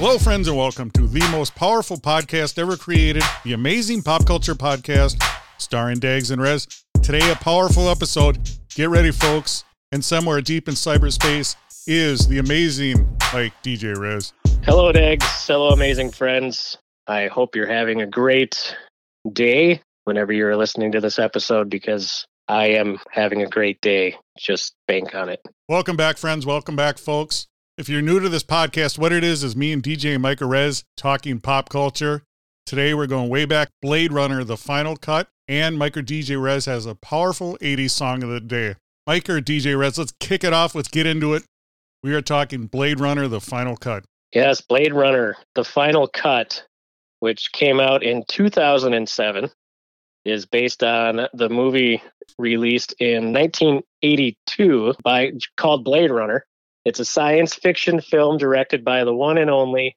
Hello, friends, and welcome to the most powerful podcast ever created, the Amazing Pop Culture Podcast, starring Dags and Rez. Today, a powerful episode. Get ready, folks. And somewhere deep in cyberspace is the amazing, like DJ Rez. Hello, Dags. Hello, amazing friends. I hope you're having a great day whenever you're listening to this episode because I am having a great day. Just bank on it. Welcome back, friends. Welcome back, folks. If you're new to this podcast, what it is is me and DJ Micah Rez talking pop culture. Today we're going way back Blade Runner, the final cut, and Micah DJ Rez has a powerful 80s song of the day. Micah or DJ Rez, let's kick it off. Let's get into it. We are talking Blade Runner, the final cut. Yes, Blade Runner, the final cut, which came out in 2007, is based on the movie released in 1982 by called Blade Runner. It's a science fiction film directed by the one and only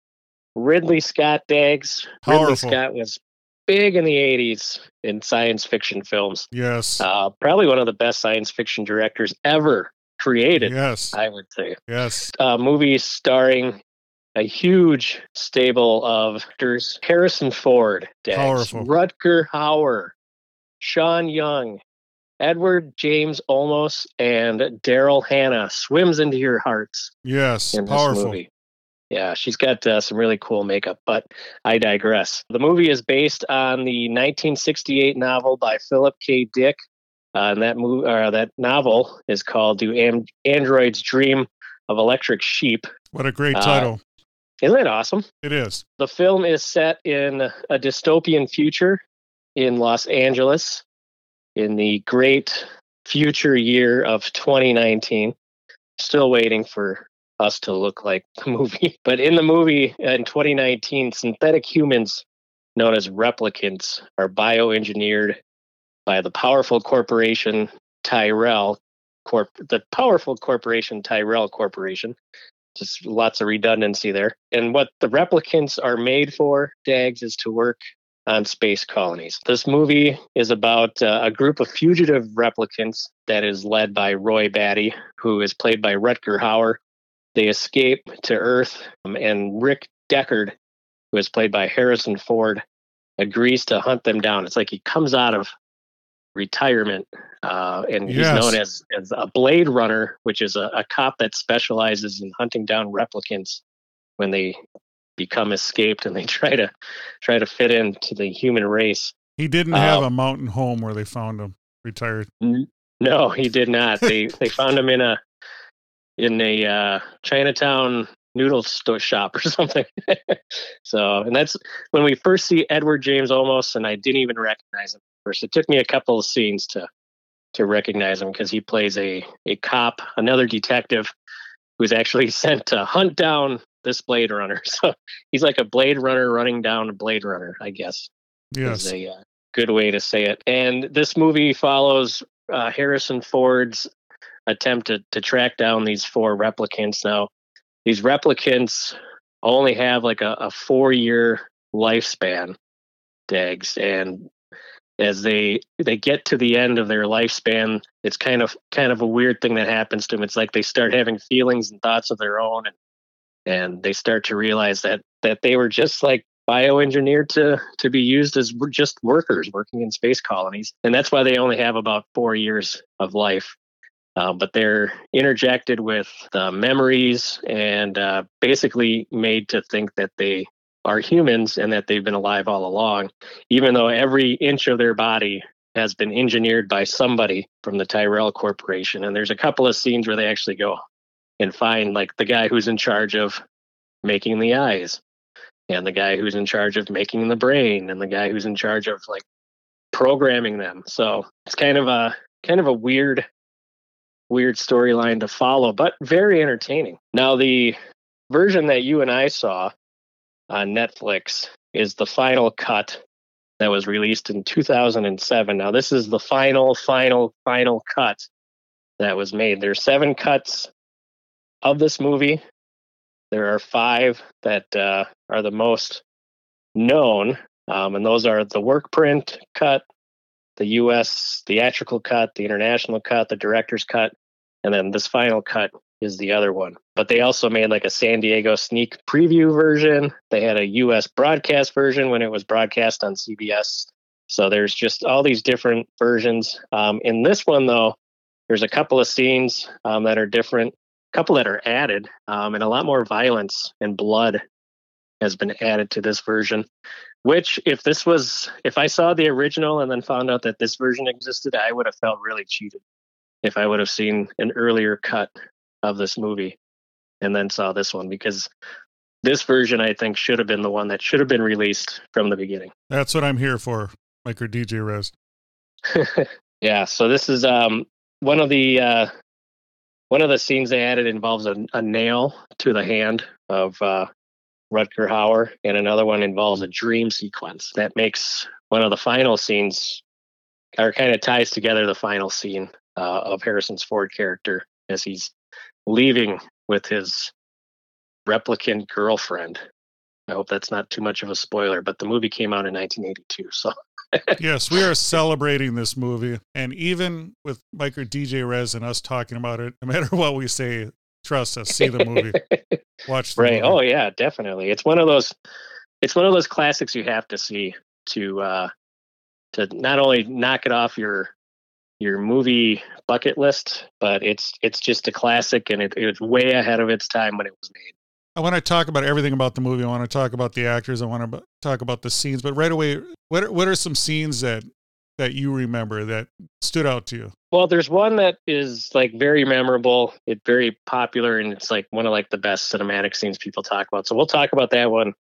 Ridley Scott Daggs. Ridley Scott was big in the 80s in science fiction films. Yes. Uh, probably one of the best science fiction directors ever created, yes. I would say. Yes. A movie starring a huge stable of actors Harrison Ford, Daggs, Powerful. Rutger Hauer, Sean Young, Edward James Olmos, and Daryl Hannah swims into your hearts Yes. Powerful. movie. Yeah, she's got uh, some really cool makeup, but I digress. The movie is based on the 1968 novel by Philip K. Dick. Uh, and that movie, uh, that novel is called "Do Am- Androids Dream of Electric Sheep?" What a great Uh, title. Isn't that awesome? It is. The film is set in a dystopian future in Los Angeles in the great future year of 2019. Still waiting for us to look like the movie. But in the movie in 2019, synthetic humans known as replicants are bioengineered by the powerful corporation Tyrell Corp the powerful corporation Tyrell Corporation just lots of redundancy there. And what the replicants are made for, DAGs, is to work on space colonies. This movie is about uh, a group of fugitive replicants that is led by Roy Batty, who is played by Rutger Hauer. They escape to Earth, um, and Rick Deckard, who is played by Harrison Ford, agrees to hunt them down. It's like he comes out of retirement uh, and he's Yes. known as, as a blade runner which is a, a cop that specializes in hunting down replicants when they become escaped and they try to try to fit into the human race. He didn't have Um, a mountain home where they found him retired. no he did not. They they found him in a in a uh, chinatown noodle store shop or something. So and that's when we first see edward james Olmos and i didn't even recognize him first. It took me a couple of scenes to to recognize him because he plays a a cop another detective who's actually sent to hunt down this blade runner so he's like a blade runner running down a blade runner i guess Yes. is a uh, good way to say it. And this movie follows uh, Harrison Ford's attempt to, to track down these four replicants. Now, these replicants only have like a, a four year lifespan, Dags, and as they they get to the end of their lifespan, it's kind of kind of a weird thing that happens to them. It's like they start having feelings and thoughts of their own, and and they start to realize that that they were just like bioengineered to to be used as just workers working in space colonies and that's why they only have about four years of life uh, but they're interjected with uh, memories and uh, basically made to think that they are humans and that they've been alive all along even though every inch of their body has been engineered by somebody from the Tyrell Corporation. And there's a couple of scenes where they actually go and find like the guy who's in charge of making the eyes. and the guy who's in charge of making the brain and the guy who's in charge of like programming them. So it's kind of a kind of a weird weird storyline to follow, but very entertaining. Now the version that you and I saw on Netflix is the final cut that was released in 2007. Now this is the final final final cut that was made. There's seven cuts of this movie. There are five that uh, are the most known, um, and those are the work print cut, the U.S. theatrical cut, the international cut, the director's cut, and then this final cut is the other one. But they also made like a San Diego sneak preview version. They had a US broadcast version when it was broadcast on CBS. So there's just all these different versions. Um, in this one, though, there's a couple of scenes um, that are different, couple that are added, um, and a lot more violence and blood has been added to this version. Which, if this was, if I saw the original and then found out that this version existed, I would have felt really cheated if I would have seen an earlier cut of this movie and then saw this one because this version I think should have been the one that should have been released from the beginning. That's what I'm here for, Micah DJ Rez. yeah, so this is um one of the uh one of the scenes they added involves a, a nail to the hand of uh Rutger Hauer, and another one involves a dream sequence that makes one of the final scenes or kind of ties together the final scene uh, of Harrison's Ford character as he's leaving with his replicant girlfriend. I hope that's not too much of a spoiler, but the movie came out in 1982. So, yes, we are celebrating this movie. And even with Micah DJ Rez and us talking about it, no matter what we say, trust us, see the movie, watch the right. movie. Oh, yeah, definitely. It's one of those. It's one of those classics you have to see to uh, to not only knock it off your your movie bucket list, but it's it's just a classic and it, was way ahead of its time when it was made. I want to talk about everything about the movie. I want to talk about the actors. I want to talk about the scenes. But right away, what are, what are some scenes that that you remember that stood out to you? Well, there's one that is like very memorable. It's very popular, and it's like one of like the best cinematic scenes people talk about. So we'll talk about that one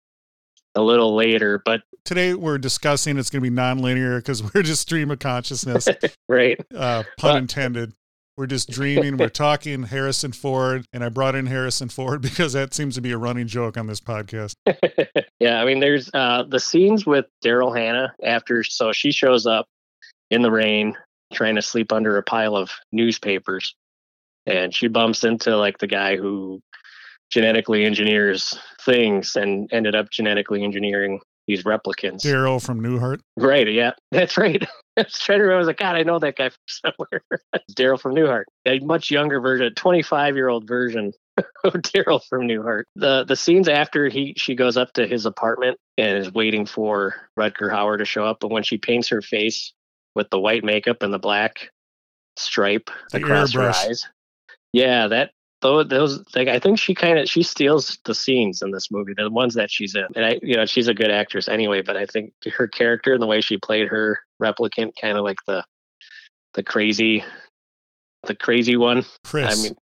a little later. But today we're discussing it's going to be nonlinear because we're just stream of consciousness, right? Uh, pun intended. We're just dreaming. We're talking Harrison Ford, and I brought in Harrison Ford because that seems to be a running joke on this podcast. yeah, I mean, there's uh, the scenes with Daryl Hannah after, so she shows up in the rain trying to sleep under a pile of newspapers, and she bumps into like the guy who genetically engineers things and ended up genetically engineering these replicants. Daryl from Newhart. Right. Yeah, that's right. I was trying to remember. I was like, God, I know that guy from somewhere. Daryl from Newhart, a much younger version, a 25 year old version of Daryl from Newhart. The the scenes after he she goes up to his apartment and is waiting for Rutger Hauer to show up, but when she paints her face with the white makeup and the black stripe The across her eyes, yeah, that those those like I think she kind of she steals the scenes in this movie, the ones that she's in, and I you know she's a good actress anyway, but I think her character and the way she played her replicant, kind of like the the crazy the crazy one. Chris. I mean,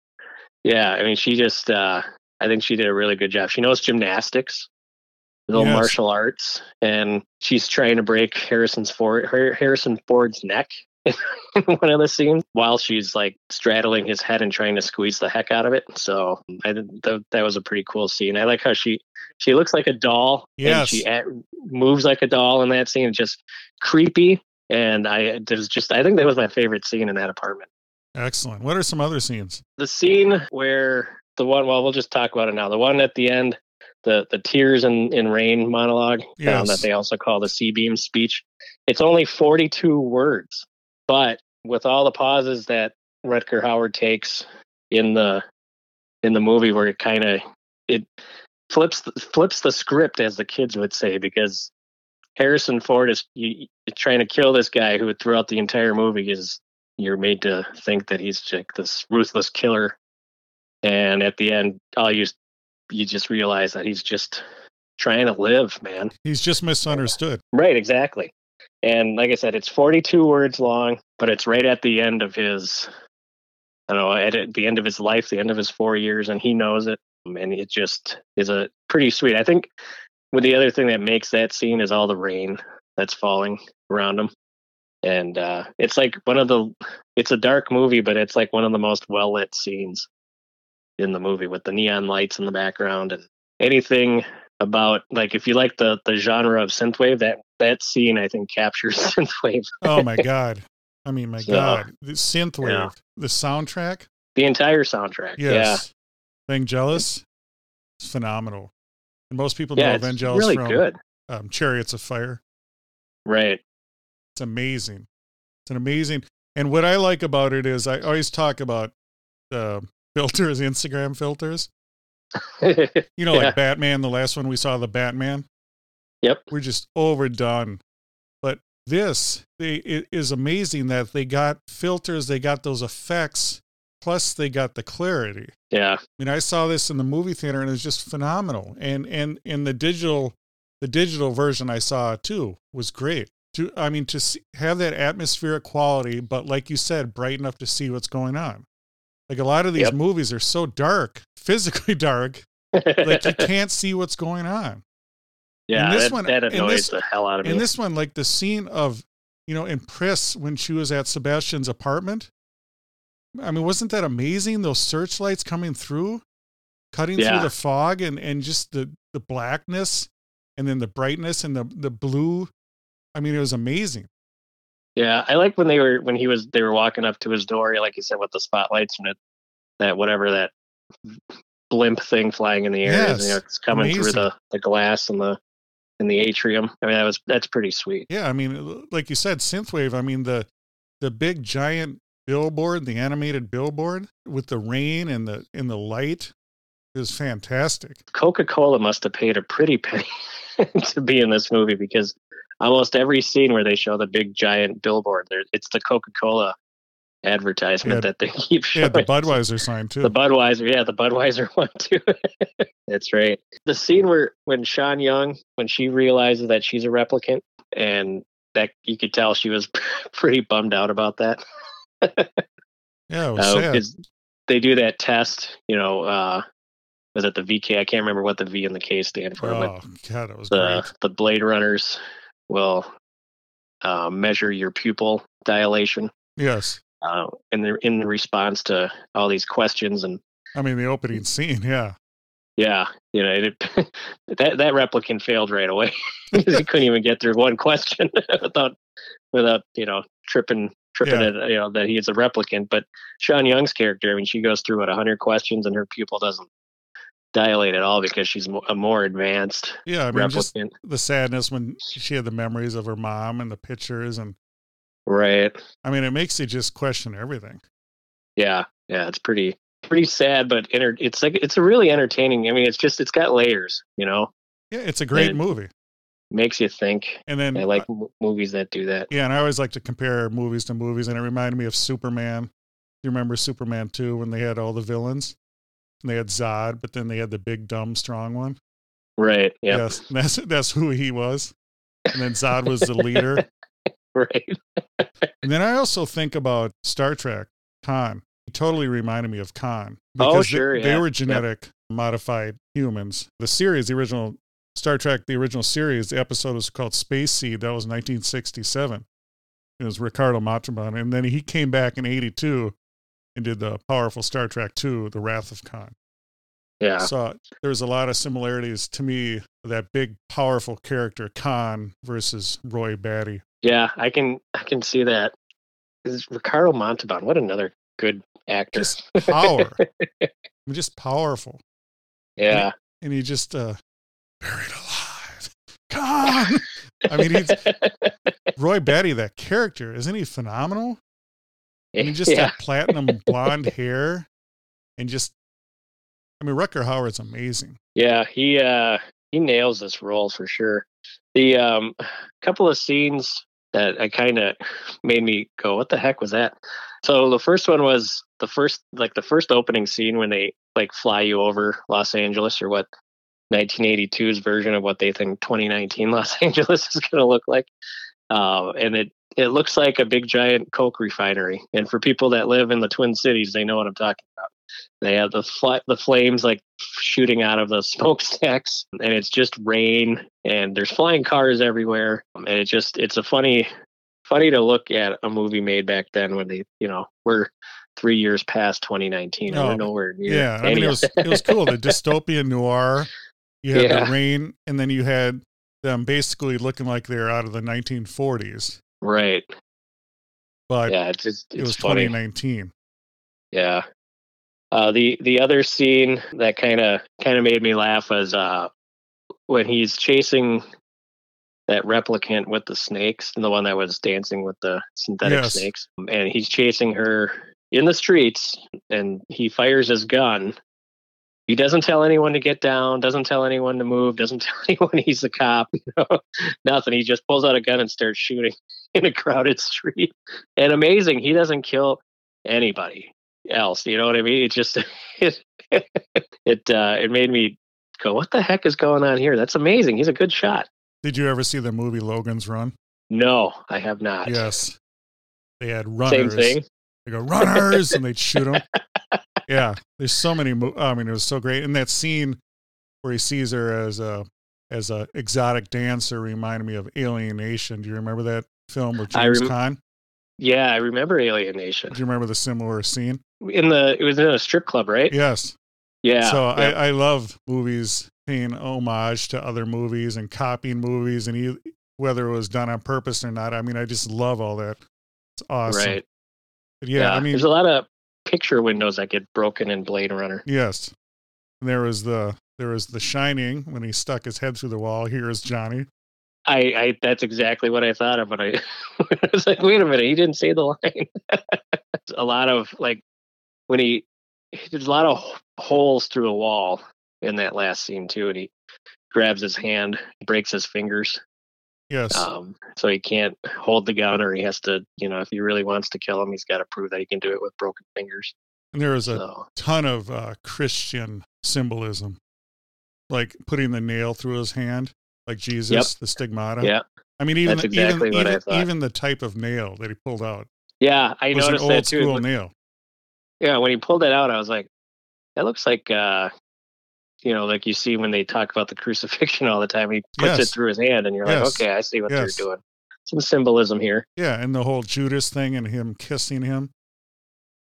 yeah, I mean she just uh I think she did a really good job. She knows gymnastics, little Yes. martial arts, and she's trying to break Harrison's Ford Har- Harrison Ford's neck in one of the scenes while she's like straddling his head and trying to squeeze the heck out of it. So I did, that, that was a pretty cool scene. I like how she she looks like a doll and Yes. she a- moves like a doll in that scene. Just creepy. And I was just I think that was my favorite scene in that apartment. Excellent. What are some other scenes? The scene where the one well we'll just talk about it now. The one at the end, the the tears in, in rain monologue um, that they also call the C beam speech. It's only 42 words, but with all the pauses that Rutger Hauer takes in the in the movie, where it kind of it flips the, flips the script, as the kids would say, because Harrison Ford is you, trying to kill this guy who throughout the entire movie is you're made to think that he's like this ruthless killer, and at the end, all you you just realize that he's just trying to live, man. He's just misunderstood. Right, exactly. And like I said, it's 42 words long, but it's right at the end of his, I don't know, at the end of his life, the end of his four years, and he knows it. And it just is a pretty sweet. I think with the other thing that makes that scene is all the rain that's falling around him, and uh, it's like one of the. It's a dark movie, but it's like one of the most well lit scenes in the movie with the neon lights in the background and anything about like if you like the the genre of synthwave that that scene I think captures synthwave. Oh my god! I mean, my So, god, the synthwave, yeah. the soundtrack. The entire soundtrack. Yes. Vangelis, it's phenomenal. And most people Yeah. Yeah, know Vangelis really from good. Um, Chariots of Fire. Right. It's amazing. It's an amazing. And what I like about it is I always talk about uh, filters, Instagram filters. You know, Yeah. like Batman, the last one we saw, the Batman. Yep. We're just overdone. But this they, it is amazing that they got filters, they got those effects, plus they got the clarity. yeah. I mean, I saw this in the movie theater and it was just phenomenal. And and in the digital, the digital version I saw too was great. To I mean, to see, have that atmospheric quality, but like you said, bright enough to see what's going on. Like a lot of these Yep. movies are so dark, physically dark, like you can't see what's going on. yeah. this that, one- that in annoys this- the hell out of me. In this one, like the scene of, you know, in Priss when she was at Sebastian's apartment. I mean, wasn't that amazing? Those searchlights coming through, cutting Yeah. through the fog and, and just the, the blackness and then the brightness and the, the blue. I mean, it was amazing. Yeah, I like when they were when he was they were walking up to his door, like you said, with the spotlights and it, that whatever that blimp thing flying in the air, is, you know, it's coming through the the glass and the in the atrium. I mean, that was that's pretty sweet. Yeah. I mean, like you said, synthwave. I mean, the, the big giant billboard, the animated billboard with the rain and the, and the light is fantastic. Coca Cola must have paid a pretty penny to be in this movie because almost every scene where they show the big giant billboard, there it's the Coca Cola advertisement Yeah. that they keep showing. Yeah. The Budweiser sign too. The Budweiser, yeah, the Budweiser one too. That's right. The scene where when Sean Young, when she realizes that she's a replicant, and that you could tell she was pretty bummed out about that. yeah. It was Uh, they do that test, you know, uh, was it the VK? I can't remember what the V and the K stand for, but Oh God, it was the great. the Blade Runners will uh, measure your pupil dilation Yes, uh, in the in response to all these questions and I mean the opening scene. Yeah, Yeah, you know, it, that that replicant failed right away. because he couldn't even get through one question without without you know tripping tripping Yeah. it, you know that he is a replicant. But Sean Young's character, I mean, she goes through what hundred questions and her pupil doesn't dilate at all because she's a more advanced yeah. I mean, just the sadness when she had the memories of her mom and the pictures, and Right? I mean, it makes you just question everything. Yeah, yeah. It's pretty pretty sad, but enter- it's like it's a really entertaining. I mean, it's just it's got layers. You know, Yeah, it's a great And- movie. makes you think. And then I like m- movies that do that. Yeah, and I always like to compare movies to movies, and it reminded me of Superman. You remember Superman 2 when they had all the villains? And they had Zod, but then they had the big, dumb, strong one. Right? Yeah. Yes, that's that's who he was. And then Zod was the leader. Right. And then I also think about Star Trek, Khan. He totally reminded me of Khan. Oh, because sure, They, they yeah. were Yep. genetic modified humans. The series, the original Star Trek, the original series, the episode was called Space Seed. That was 1967. It was Ricardo Montalban. And then he came back in 82 and did the powerful Star Trek 2, The Wrath of Khan. Yeah. So there's a lot of similarities to me, that big, powerful character, Khan versus Roy Batty. Yeah, I can I can see that. Is Ricardo Montalban. What another good actor. Just power. I mean, just powerful. yeah. and he just uh buried alive. Khan. I mean, he's Roy Batty, that character, isn't he phenomenal? Mean, just yeah. that platinum blonde hair, and just, I mean, Rutger Hauer's amazing. Yeah, he uh he nails this role for sure. The um couple of scenes that I kind of made me go, "What the heck was that?" So the first one was the first like the first opening scene when they like fly you over Los Angeles or what 1982's version of what they think 2019 Los Angeles is going to look like. Uh, and it it looks like a big giant coke refinery. And for people that live in the Twin Cities, they know what I'm talking about. they have the fl- the flames like shooting out of the smokestacks, and it's just rain, and there's flying cars everywhere, and it just it's a funny funny to look at a movie made back then when they you know we're three years past 2019 and Oh, nowhere near Yeah, I mean it was it was cool. The dystopian noir. You had Yeah. the rain, and then you had them basically looking like they're out of the 1940s, right but yeah it's just it was funny 2019. Yeah. Uh, the the other scene that kind of kind of made me laugh was uh, when he's chasing that replicant with the snakes, the one that was dancing with the synthetic Yes. snakes, and he's chasing her in the streets, and he fires his gun. He doesn't tell anyone to get down, doesn't tell anyone to move, doesn't tell anyone he's a cop, you know, nothing. He just pulls out a gun and starts shooting in a crowded street. And amazing, he doesn't kill anybody else. You know what I mean? It just it it uh, it made me go, "What the heck is going on here?" That's amazing. He's a good shot. Did you ever see the movie Logan's Run? No, I have not. Yes. They had runners. Same thing. They go runners, and they'd shoot them. Yeah, there's so many. Mo- I mean, it was so great. And that scene where he sees her as a as a exotic dancer reminded me of Alien Nation. Do you remember that film with James rem- Caan? Yeah, I remember Alien Nation. Do you remember the similar scene? In the it was in a strip club, right? Yes. Yeah. so yeah. I, I love movies paying homage to other movies and copying movies, and e- whether it was done on purpose or not. I mean, I just love all that. It's awesome. right. But yeah, I mean, there's a lot of picture windows that get broken in Blade Runner. yes. And there was the there was the Shining when he stuck his head through the wall. Here's Johnny. I, I that's exactly what I thought of, but I, I was like, wait a minute, he didn't say the line. a lot of like when he there's a lot of holes through a wall in that last scene too, and he grabs his hand, breaks his fingers, Yes. um, so he can't hold the gun, or he has to, you know, if he really wants to kill him, he's got to prove that he can do it with broken fingers. and there was a So ton of uh, Christian symbolism, like putting the nail through his hand, like Jesus, the stigmata. yeah, I mean, even exactly even what even, even the type of nail that he pulled out yeah, I was an old that too. school nail. Yeah, when he pulled it out, I was like, that looks like, uh, you know, like you see when they talk about the crucifixion all the time. He puts Yes. it through his hand, and you're like, okay, I see what Yes. they're doing. Some symbolism here. Yeah, and the whole Judas thing and him kissing him.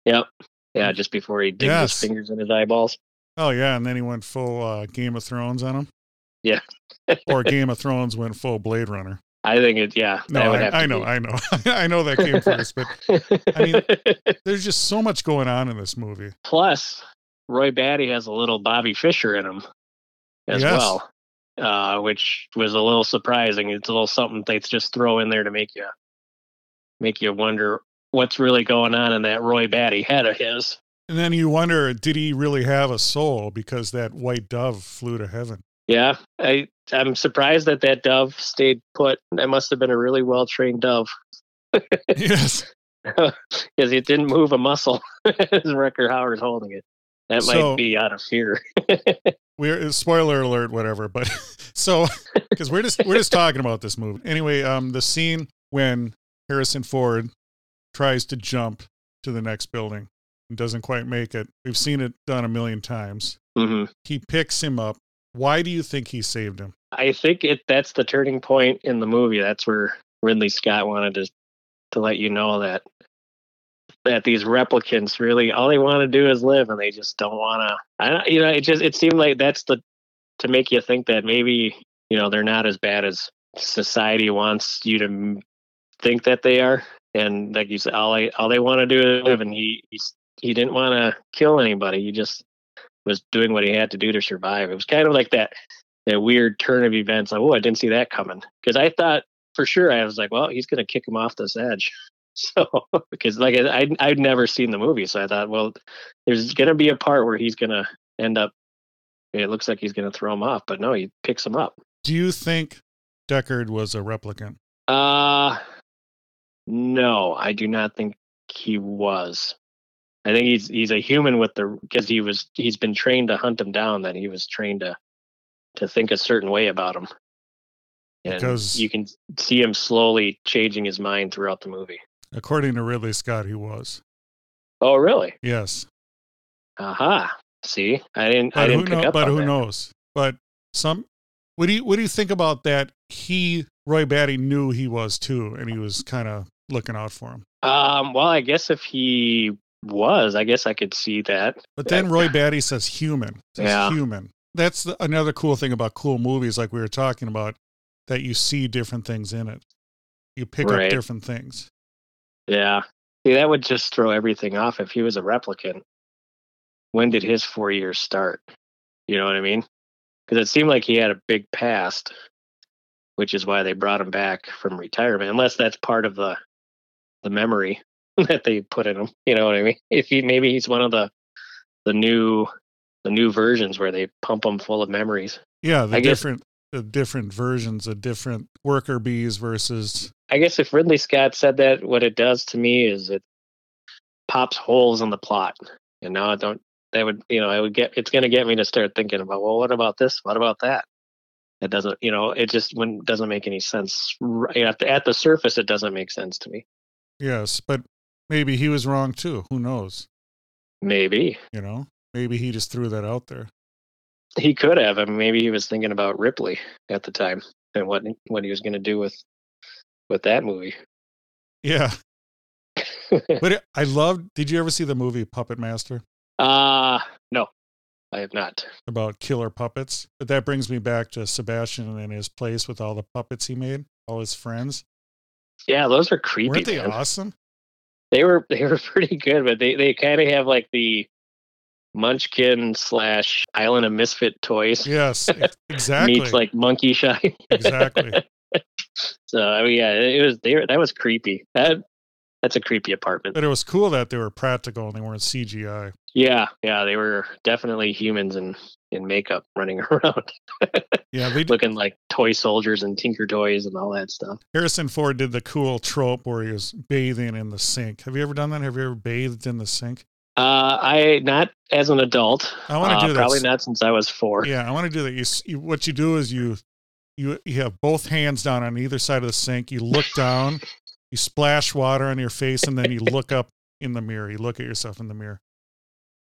Yep. Yeah, just before he digs Yes. his fingers in his eyeballs. Oh yeah, and then he went full uh, Game of Thrones on him. Yeah. or Game of Thrones went full Blade Runner. I think it. Yeah. No, would I, have I know. I know, I know that came first, but I mean- there's just so much going on in this movie. plus, Roy Batty has a little Bobby Fischer in him as Yes. well, uh, which was a little surprising. It's a little something they just throw in there to make you make you wonder what's really going on in that Roy Batty head of his. And then you wonder, did he really have a soul? Because that white dove flew to heaven. Yeah, I I'm surprised that that dove stayed put. That must have been a really well trained dove yes. because it didn't move a muscle as Rutger Hauer's holding it. That So- might be out of fear. We're spoiler alert, whatever. But so because we're just we're just talking about this movie anyway. Um, the scene when Harrison Ford tries to jump to the next building and doesn't quite make it. We've seen it done a million times. hmm He picks him up. Why do you think he saved him? I think it that's the turning point in the movie. That's where Ridley Scott wanted to to let you know that that these replicants really all they want to do is live, and they just don't want to. I don't, you know, it just it seemed like that's the to make you think that maybe you know they're not as bad as society wants you to think that they are. And like you said, all they all they want to do is live, and he he's, he didn't want to kill anybody. He just was doing what he had to do to survive. It was kind of like that that weird turn of events. Like, oh, I didn't see that coming because I thought for sure I was like, well, he's going to kick him off this edge. So because like I I'd, I'd never seen the movie, so I thought, well, there's going to be a part where he's going to end up. It looks like he's going to throw him off, but no, he picks him up. Do you think Deckard was a replicant? Uh no, I do not think he was. I think he's he's a human with the because he was he's been trained to hunt him down. That he was trained to to think a certain way about him. And Because- you can see him slowly changing his mind throughout the movie. According to Ridley Scott, he was. Oh, really? Yes. Aha. See, I didn't. I But who didn't pick know, up but on who that. knows? But some what do you what do you think about that? He Roy Batty knew he was too, and he was kind of looking out for him. Um. Well, I guess if he was, I guess I could see that. But then Roy Batty says human. Says Yeah. human. That's the, another cool thing about cool movies, like we were talking about, that you see different things in it. You pick up different things. Yeah. See, that would just throw everything off if he was a replicant. When did his four years start? You know what I mean? Because it seemed like he had a big past, which is why they brought him back from retirement. Unless that's part of the the memory that they put in him. You know what I mean? If he maybe he's one of the the new the new versions where they pump them full of memories. Yeah, the I guess- different the different versions of different worker bees versus I guess if Ridley Scott said that, what it does to me is it pops holes in the plot. And now I don't. That would, you know, I would get. It's going to get me to start thinking about, well, what about this? What about that? It doesn't, you know, it just when doesn't make any sense. Right at the, at the surface, it doesn't make sense to me. yes, but maybe he was wrong too. Who knows? Maybe You know, maybe he just threw that out there. he could have. I mean, maybe he was thinking about Ripley at the time and what what he was going to do with with that movie. Yeah, but it, I loved. Did you ever see the movie Puppet Master uh no, I have not. about killer puppets? But that brings me back to Sebastian and his place with all the puppets he made, all his friends. Yeah, those are creepy. Weren't they man. awesome? They were they were pretty good, but they they kind of have like the Munchkin slash Island of Misfit toys Yes, exactly. meets like Monkey Shine. exactly. so I mean, yeah, it was they were, that was creepy. That that's a creepy apartment. But it was cool that they were practical and they weren't CGI. Yeah, yeah, they were definitely humans in in makeup running around, Yeah, they looking like toy soldiers and Tinker Toys and all that stuff. Harrison Ford did the cool trope where he was bathing in the sink. Have you ever done that? Have you ever bathed in the sink? Uh, I not as an adult. I wanna uh, do Probably not since I was four. Yeah, I want to do that. You, you what you do is you you you have both hands down on either side of the sink. You look down, you splash water on your face, and then you look up in the mirror. You look at yourself in the mirror.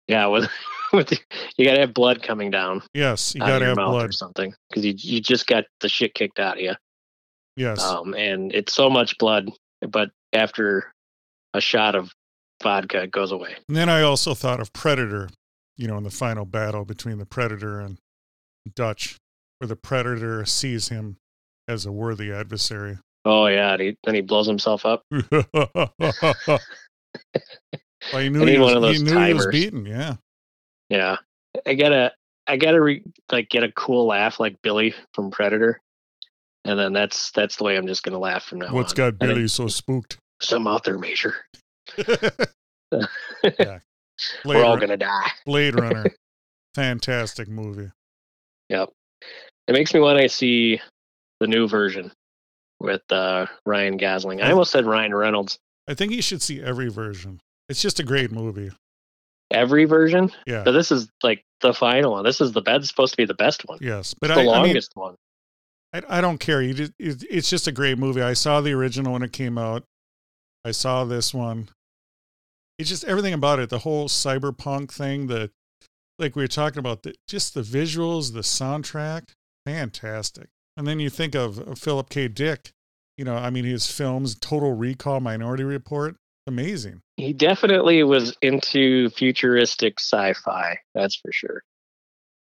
Yeah, with, with you got to have blood coming down. Yes, you got to have blood. or something because you you just got the shit kicked out of you. Yes, Um, and it's so much blood, but after a shot of vodka, it goes away. and then I also thought of Predator. You know, in the final battle between the Predator and Dutch, where the Predator sees him as a worthy adversary. Oh yeah, and he, then he blows himself up. well, he knew, he was, he, knew he was beaten. Yeah. Yeah, I gotta I gotta re, like get a cool laugh like Billy from Predator, and then that's that's the way I'm just gonna laugh from now What's on. got Billy so spooked? Some other measure. yeah. Blade, We're all gonna die. Blade Runner. Fantastic movie. Yep. It makes me want to see the new version with uh, Ryan Gosling. I almost said Ryan Reynolds. I think you should see every version. It's just a great movie. Every version, Yeah. but this is like the final one. This is the best. Supposed to be the best one. Yes. But It's I, the I mean, longest one. I, I don't care. You just, it, it's just a great movie. I saw the original when it came out. I saw this one. It's just everything about it. The whole cyberpunk thing. The like we were talking about. The, just the visuals, the soundtrack, fantastic. And then you think of Philip K. Dick. You know, I mean, his films, Total Recall, Minority Report, amazing. He definitely was into futuristic sci-fi. That's for sure.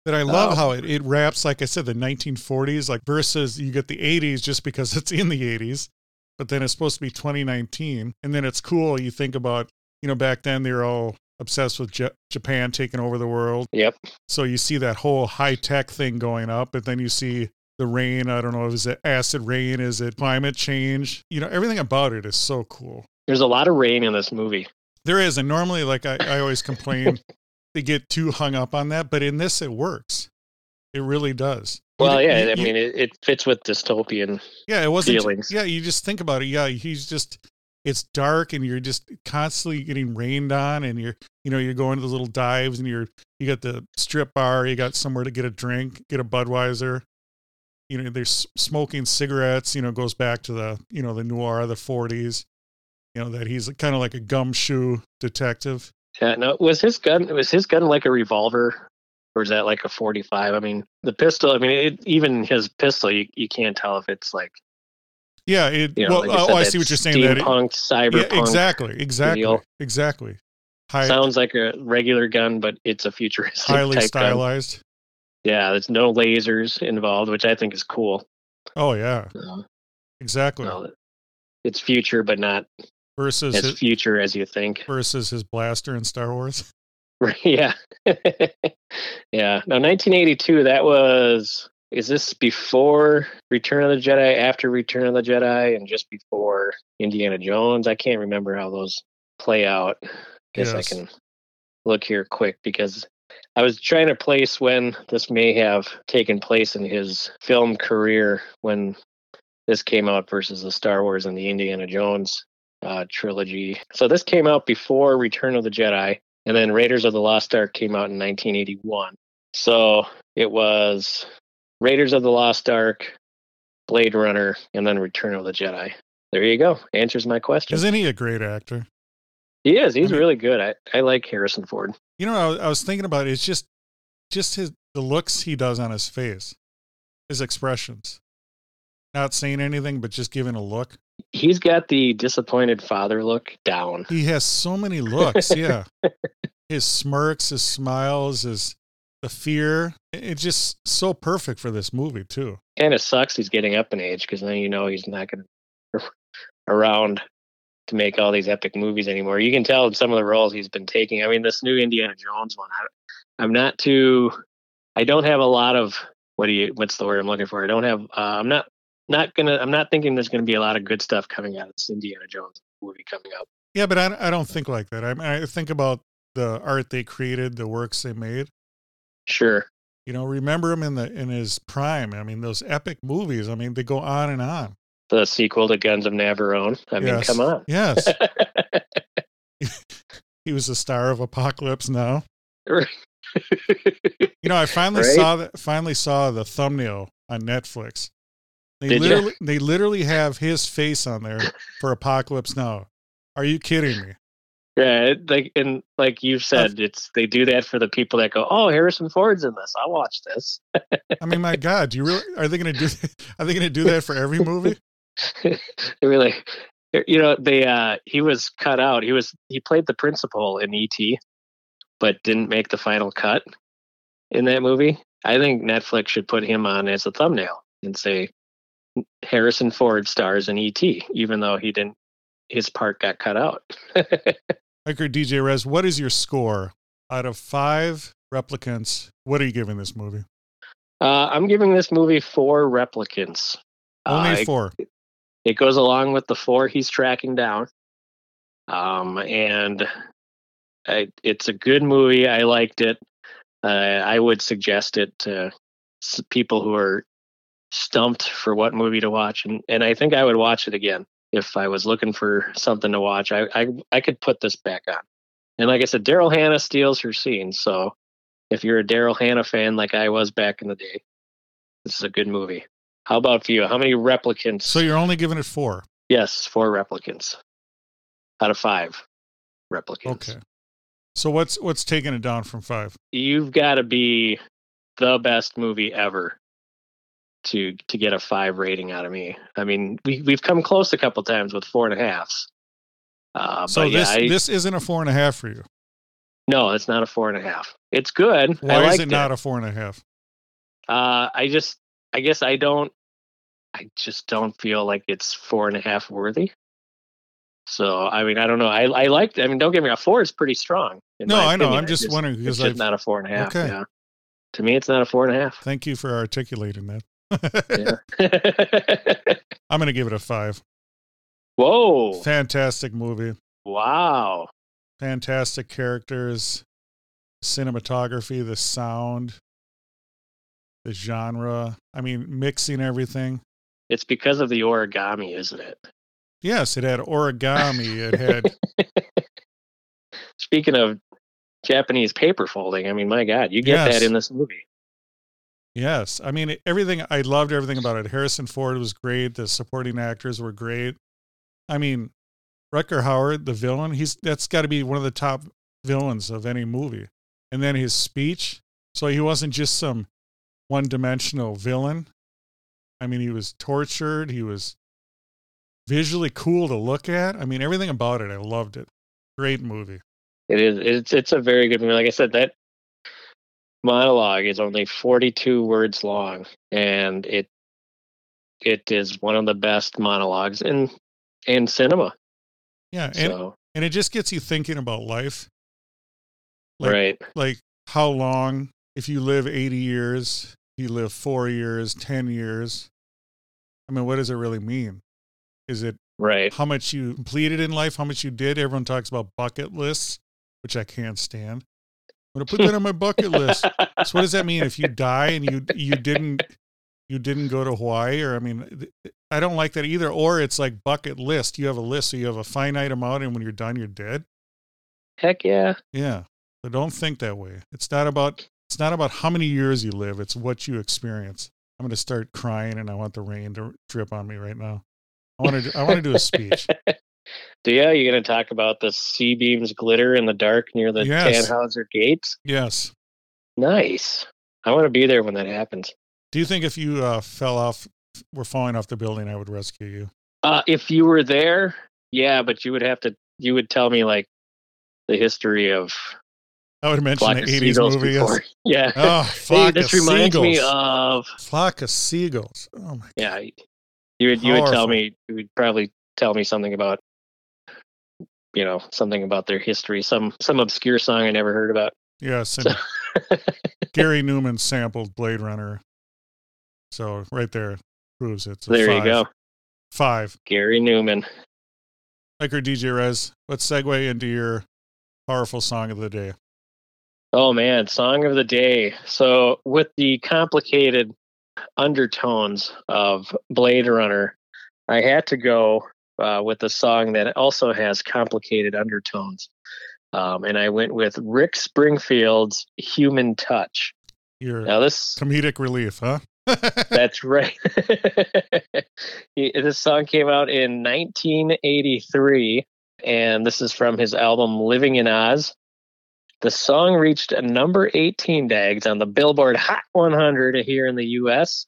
But I love Oh. how it, it wraps, like I said, the 1940s, like versus you get the 80s just because it's in the 80s, but then it's supposed to be 2019. And then it's cool. You think about, you know, back then they were all obsessed with Ja- Japan taking over the world. Yep. So you see that whole high tech thing going up, but then you see the rain. I don't know, is it acid rain? Is it climate change? You know, everything about it is so cool. There's a lot of rain in this movie. There is. And normally, like I, I always complain, they get too hung up on that, but in this, it works. It really does. Well, d- yeah, you- I mean, it, it fits with dystopian. yeah, it wasn't. feelings. Yeah, you just think about it. Yeah, he's just. It's dark, and you're just constantly getting rained on, and you're, you know, you're going to the little dives, and you're, you got the strip bar, you got somewhere to get a drink, get a Budweiser. You know, there's smoking cigarettes. You know, goes back to the, you know, the noir of the '40s. You know that he's kind of like a gumshoe detective. Yeah, no, was his gun was his gun like a revolver, or is that like a forty five? I mean, the pistol. I mean, it, even his pistol, you, you can't tell if it's like Yeah, it you know. well like oh, said, I see what you're saying Steampunk, cyberpunk. yeah, exactly, exactly, deal. exactly. High, Sounds like a regular gun, but it's a futuristic highly type gun. Yeah, there's no lasers involved, which I think is cool. Oh yeah, exactly. well, it's future, but not versus as his, future as you think. versus his blaster in Star Wars. Yeah. yeah. Now 1982, that was is this before Return of the Jedi, after Return of the Jedi, and just before Indiana Jones? I can't remember how those play out. I Guess Yes. I can look here quick because I was trying to place when this may have taken place in his film career when this came out versus the Star Wars and the Indiana Jones uh, trilogy. So this came out before Return of the Jedi, and then Raiders of the Lost Ark came out in 1981. So it was Raiders of the Lost Ark, Blade Runner, and then Return of the Jedi. There you go. Answers my question. Isn't he a great actor? He is. He's I mean- really good. I, I like Harrison Ford. You know, I was, I was thinking about it. It's just, just his the looks he does on his face, his expressions, not saying anything, but just giving a look. He's got the disappointed father look down. He has so many looks. Yeah, his smirks, his smiles, his the fear. It's just so perfect for this movie too. Kind of sucks he's getting up in age because then you know he's not going to around to make all these epic movies anymore. You can tell in some of the roles he's been taking. I mean, this new Indiana Jones one, I, I'm not too. I don't have a lot of what do you? What's the word I'm looking for? I don't have. Uh, I'm not not gonna. I'm not thinking there's going to be a lot of good stuff coming out of this Indiana Jones movie coming up. Yeah, but I, I don't think like that. I, mean, I think about the art they created, the works they made. Sure. You know, remember him in the in his prime. I mean, those epic movies. I mean, they go on and on. The sequel to Guns of Navarone. I mean, Yes. come on. Yes, he was the star of Apocalypse Now. You know, I finally Right? saw that. Finally saw the thumbnail on Netflix. They Did literally, they literally have his face on there for Apocalypse Now. Are you kidding me? Yeah, it- like and like you said, it's they do that for the people that go, "Oh, Harrison Ford's in this. I'll watch this." I mean, my God, do you really? Are they going to do? Are they going to do that for every movie? they really, you know, they uh he was cut out. He was he played the principal in ET, but didn't make the final cut in that movie. I think Netflix should put him on as a thumbnail and say Harrison Ford stars in ET, even though he didn't. His part got cut out. Micah DJ Rez, what is your score out of five replicants? What are you giving this movie? Uh, I'm giving this movie four replicants. Only Uh, four. It goes along with the four he's tracking down. Um, and I, it's a good movie. I liked it. Uh, I would suggest it to people who are stumped for what movie to watch, and, and I think I would watch it again if I was looking for something to watch. I I, I could put this back on. And like I said, Daryl Hannah steals her scene. So if you're a Daryl Hannah fan like I was back in the day, this is a good movie. How about for you? How many replicants? So you're only giving it four. Yes, four replicants out of five replicants. Okay. So what's what's taking it down from five? You've got to be the best movie ever to to get a five rating out of me. I mean, we we've come close a couple times with four and a halves. Uh, So but yeah, this I, this isn't a four and a half for you. no, it's not a four and a half. It's good. Why I is liked it not a four and a half? Uh, I just, I guess I don't, I just don't feel like it's four and a half worthy. So I mean, I don't know. I I liked. I mean, don't get me wrong. Four is pretty strong. No, I know. opinion. I'm just wondering It's because just I not a four and a half. Okay. Yeah. To me, it's not a four and a half. thank you for articulating that. Yeah. I'm gonna give it a five. Whoa! Fantastic movie. Wow. Fantastic characters, cinematography, the sound, the genre. I mean, mixing everything. It's because of the origami, isn't it? Yes, it had origami. It had Speaking of Japanese paper folding, I mean, my God, you get Yes. that in this movie. yes. I mean, everything. I loved everything about it. Harrison Ford was great. The supporting actors were great. I mean, Rutger Hauer, the villain. He's that's got to be one of the top villains of any movie. And then his speech. So he wasn't just some one dimensional villain. I mean, he was tortured. He was visually cool to look at. I mean, everything about it. I loved it. Great movie. It is. It's it's a very good movie. Like I said, that monologue is only 42 words long, and it it is one of the best monologues in in cinema. Yeah, and So and it just gets you thinking about life. Like, right, Like how long? If you live eighty years, you live four years, ten years. I mean, what does it really mean? Is it right. how much you completed in life, how much you did? Everyone talks about bucket lists, which I can't stand. I'm gonna put that on my bucket list. So what does that mean if you die and you you didn't you didn't go to Hawaii or I mean I don't like that either or it's like bucket list. You have a list so you have a finite amount and when you're done you're dead. Heck yeah. Yeah. So don't think that way. It's not about it's not about how many years you live, it's what you experience. I'm going to start crying and I want the rain to drip on me right now. I want to I want to do a speech. do yeah, you're gonna talk about the C-beams glitter in the dark near the Yes. Tannhauser gates. Yes. Nice. I want to be there when that happens. Do you think if you uh, fell off were falling off the building I would rescue you? Uh, if you were there, yeah, but you would have to. You would tell me like the history of I would mention Flock the 80s Seagulls movie. Before. Yeah. Oh, flock this of reminds seagulls. me of flock of seagulls. Oh my yeah. You would you would tell me you would probably tell me something about you know something about their history, some some obscure song I never heard about. Yes, and Gary Numan sampled Blade Runner. So right there proves it. So there you five. go, Five. Gary Numan. Like our DJ Rez, let's segue into your powerful song of the day. Oh man, song of the day. So with the complicated undertones of Blade Runner, I had to go uh, with a song that also has complicated undertones. Um, and I went with Rick Springfield's Human Touch. Your Now this comedic relief, huh? that's right. This song came out in 1983, and this is from his album Living in Oz. The song reached a number 18 dags on the Billboard Hot 100 here in the US,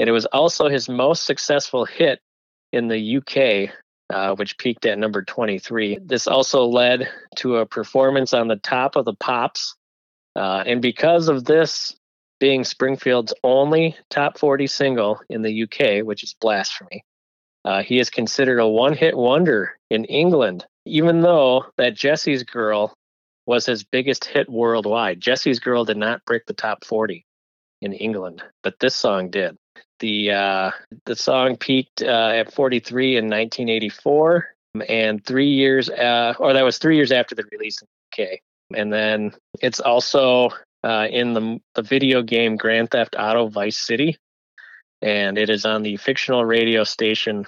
and it was also his most successful hit in the UK, uh, which peaked at number 23. This also led to a performance on the top of the Pops, uh, and because of this, being Springfield's only top 40 single in the UK, which is blasphemy. Uh, he is considered a one hit wonder in England, even though that Jesse's Girl was his biggest hit worldwide. Jesse's Girl did not break the top 40 in England, but this song did. The uh, the song peaked uh, at 43 in 1984, and three years, uh, or that was three years after the release in the UK. And then it's also uh, in the the video game Grand Theft Auto Vice City, and it is on the fictional radio station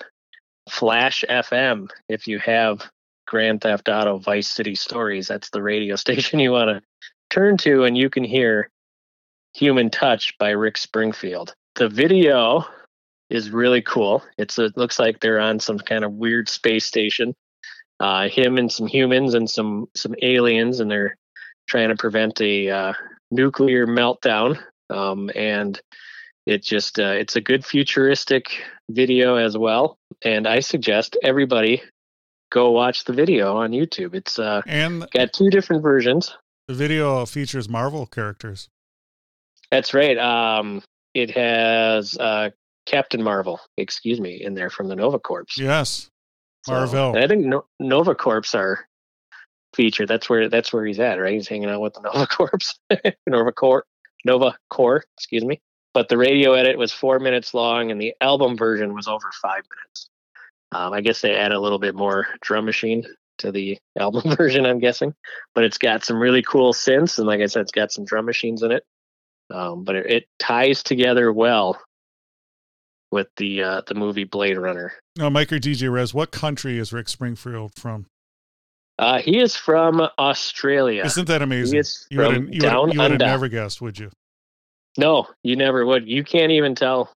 Flash FM. If you have Grand Theft Auto Vice City stories, that's the radio station you want to turn to, and you can hear "Human Touch" by Rick Springfield. The video is really cool. It's it looks like they're on some kind of weird space station. Uh, him and some humans and some some aliens, and they're trying to prevent a uh, nuclear meltdown. Um, and it just uh, it's a good futuristic video as well. And I suggest everybody go watch the video on YouTube. It's uh, and got two different versions. the video features Marvel characters. That's right. Um, it has uh, Captain Marvel, excuse me, in there from the Nova Corps. Yes. So- Marvel. and I think no- Nova Corps are featured. That's where that's where he's at, right? He's hanging out with the Nova Corps, Nova Corps, Nova Corps, excuse me. But the radio edit was four minutes long, and the album version was over five minutes. Um, I guess they add a little bit more drum machine to the album version, I'm guessing. But it's got some really cool synths, and like I said, it's got some drum machines in it. Um, but it, it ties together well with the uh, the movie Blade Runner. No, Mike or DJ Rez, what country is Rick Springfield from? Uh, he is from Australia. Isn't that He amazing? is You from would you down would you would have never guessed, would you? No, you never would. You can't even tell.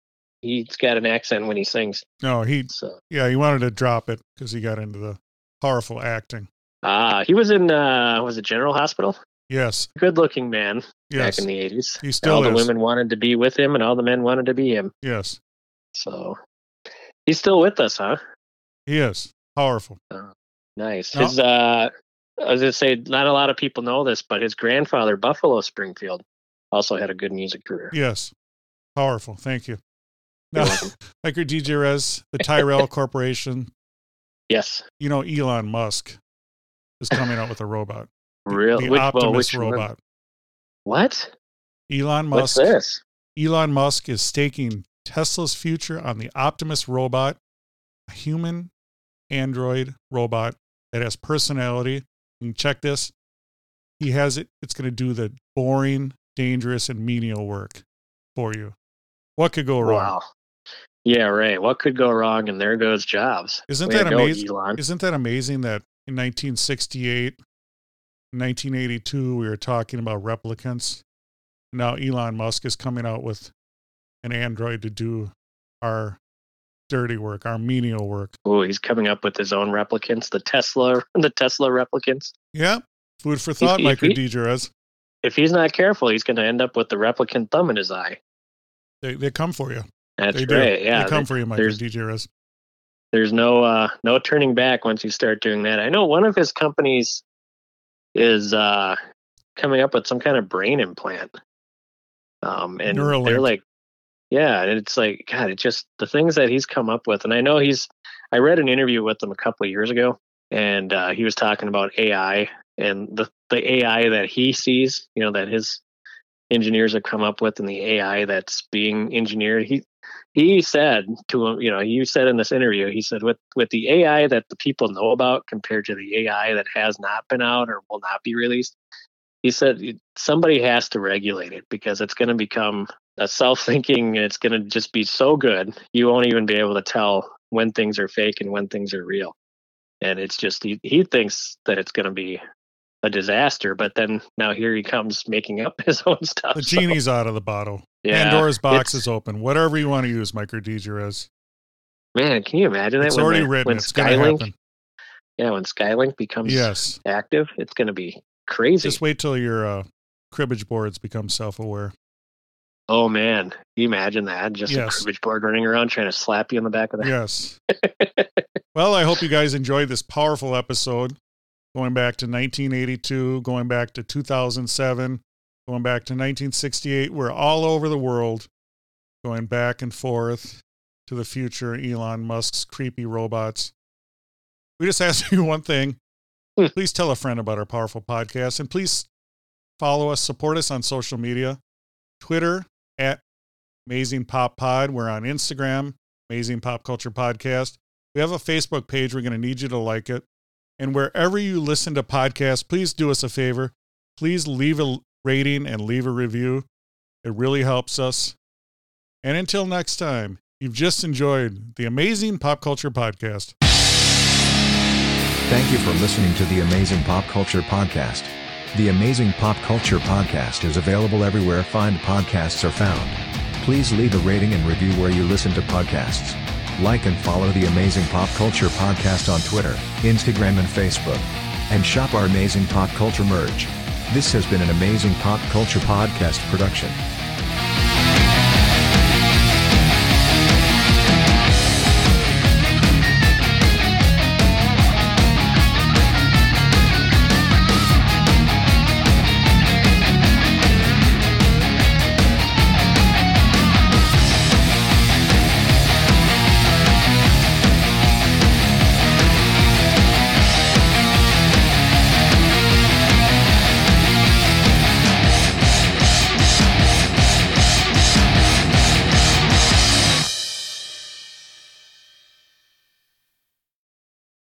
He's got an accent when he sings. No, he So yeah, he wanted to drop it because he got into the powerful acting. Ah, he was in uh was it General Hospital? Yes. Good looking man Yes. back in the eighties. He still all the women wanted to be with him and all the men wanted to be him. Yes. So he's still with us, huh? He is. Powerful. Nice. No. His uh I was gonna say not a lot of people know this, but his grandfather, Buffalo Springfield, also had a good music career. Yes. Powerful. Thank you. Now, welcome. Hiker DJ Rez, the Tyrell Corporation, Yes. you know, Elon Musk is coming out with a robot. Real The which, well, Optimus one? robot. What? Elon Musk. What's this? Elon Musk is staking Tesla's future on the Optimus robot, a human android robot that has personality. You can check this. He has it. It's going to do the boring, dangerous, and menial work for you. What could go wrong? Wow. Yeah, right. What could go wrong? And there goes Jobs. Isn't Way that go, amazing? Isn't that amazing that in 1968, 1982, we were talking about replicants? Now Elon Musk is coming out with an android to do our dirty work, our menial work. Oh, he's coming up with his own replicants, the Tesla, the Tesla replicants. Yeah. Food for thought, Micro he- DJRez. If he's not careful, he's going to end up with the replicant thumb in his eye. They, they come for you. That's they do. Yeah, they come there- for you, Micro there's- DJRez. there's no uh, no turning back once you start doing that. I know one of his companies is uh, coming up with some kind of brain implant, um, and Neuralink. they're like, yeah, and it's like God, it just the things that he's come up with, and I know he's. I read an interview with him a couple of years ago, and uh, he was talking about AI and the the AI that he sees, you know, that his engineers have come up with, and the AI that's being engineered. He he said to him, you know, you said in this interview, he said with with the AI that the people know about compared to the AI that has not been out or will not be released, he said somebody has to regulate it because it's going to become a self-thinking. It's going to just be so good you won't even be able to tell when things are fake and when things are real. And it's just he, he thinks that it's going to be a disaster, but then now here he comes making up his own stuff. The so, genie's out of the bottle. yeah, Pandora's box is open. Whatever you want to use, Micro DJRez. Man, can you imagine that? It's when already the- written. When It's Skylink, happen. yeah, when Skylink becomes Yes. active, it's going to be crazy. Just wait till your uh, cribbage boards become self aware. oh man, can you imagine that? Just Yes. a cribbage board running around trying to slap you in the back of the head. Yes. well, I hope you guys enjoyed this powerful episode going back to 1982, going back to 2007, going back to 1968. We're all over the world going back and forth to the future, Elon Musk's creepy robots. We just ask you one thing. Hmm. Please tell a friend about our powerful podcast and please follow us, support us on social media. Twitter at Amazing Pop Pod. We're on Instagram, Amazing Pop Culture Podcast. We have a Facebook page. We're going to need you to like it. And wherever you listen to podcasts, please do us a favor. Please leave a rating and leave a review. It really helps us. And until next time, you've just enjoyed the Amazing Pop Culture Podcast. Thank you for listening to the Amazing Pop Culture Podcast. The Amazing Pop Culture Podcast is available everywhere fine podcasts are found. Please leave a rating and review where you listen to podcasts. Like and follow the Amazing Pop Culture Podcast on Twitter, Instagram, and Facebook. And shop our amazing pop culture merch. This has been an Amazing Pop Culture Podcast production.